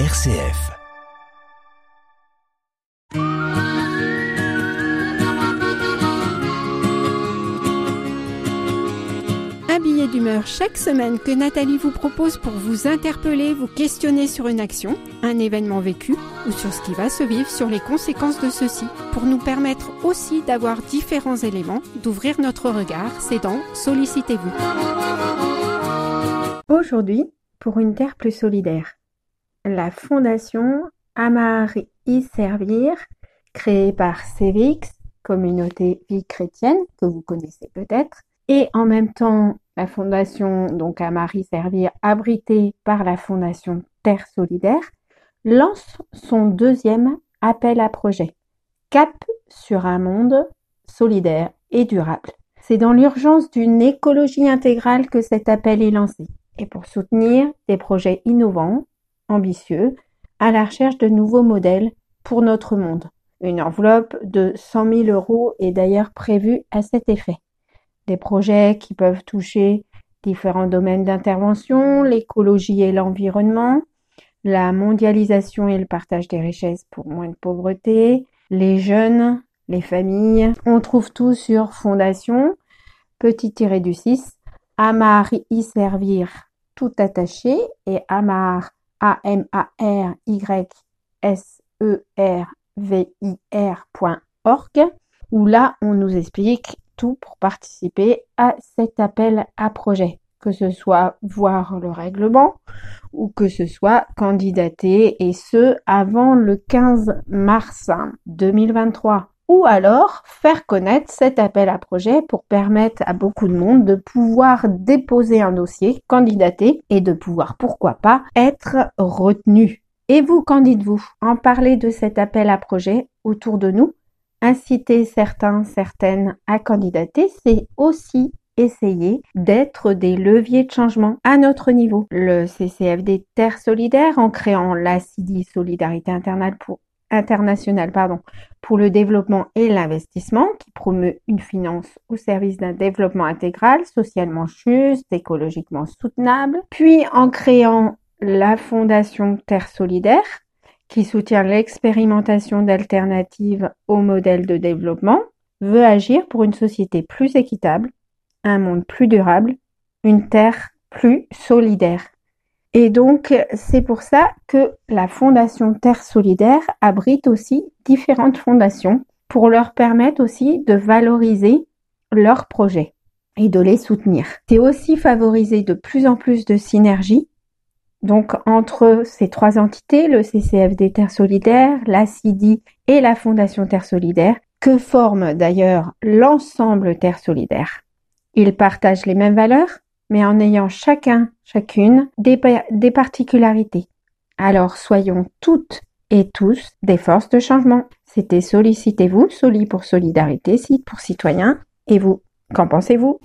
RCF. Un billet d'humeur chaque semaine que Nathalie vous propose pour vous interpeller, vous questionner sur une action, un événement vécu ou sur ce qui va se vivre, sur les conséquences de ceci, pour nous permettre aussi d'avoir différents éléments, d'ouvrir notre regard, c'est dans Sollicitez-vous. Aujourd'hui, pour une terre plus solidaire, la fondation Amar y servir, créée par CEVIX, communauté vie chrétienne, que vous connaissez peut-être, et en même temps la fondation donc Amar y servir, abritée par la fondation Terre solidaire, lance son deuxième appel à projet, Cap sur un monde solidaire et durable. C'est dans l'urgence d'une écologie intégrale que cet appel est lancé et pour soutenir des projets innovants, ambitieux, à la recherche de nouveaux modèles pour notre monde. Une enveloppe de 100 000 euros est d'ailleurs prévue à cet effet. Des projets qui peuvent toucher différents domaines d'intervention, l'écologie et l'environnement, la mondialisation et le partage des richesses pour moins de pauvreté, les jeunes, les familles. On trouve tout sur Fondation, petit-du 6, Amar y servir tout attaché et Amar a m a r y s e r v i r.org où là on nous explique tout pour participer à cet appel à projet, que ce soit voir le règlement ou que ce soit candidater et ce avant le 15 mars 2023 ou alors faire connaître cet appel à projet pour permettre à beaucoup de monde de pouvoir déposer un dossier, candidater et de pouvoir, pourquoi pas, être retenu. Et vous, qu'en dites-vous? En parler de cet appel à projet autour de nous, inciter certains, certaines à candidater, c'est aussi essayer d'être des leviers de changement à notre niveau. Le CCFD Terre Solidaire, en créant la CIDI Solidarité Internationale pour international pardon, pour le développement et l'investissement qui promeut une finance au service d'un développement intégral, socialement juste, écologiquement soutenable, puis en créant la Fondation Terre Solidaire qui soutient l'expérimentation d'alternatives au modèle de développement, veut agir pour une société plus équitable, un monde plus durable, une terre plus solidaire. Et donc, c'est pour ça que la Fondation Terre Solidaire abrite aussi différentes fondations pour leur permettre aussi de valoriser leurs projets et de les soutenir. C'est aussi favoriser de plus en plus de synergies donc entre ces trois entités, le CCFD Terre Solidaire, la CIDI et la Fondation Terre Solidaire, que forment d'ailleurs l'ensemble Terre Solidaire. Ils partagent les mêmes valeurs, mais en ayant chacun, chacune, des, particularités. Alors soyons toutes et tous des forces de changement. C'était Sollicitez-vous, Soli pour solidarité, Cite pour citoyens. Et vous, qu'en pensez-vous?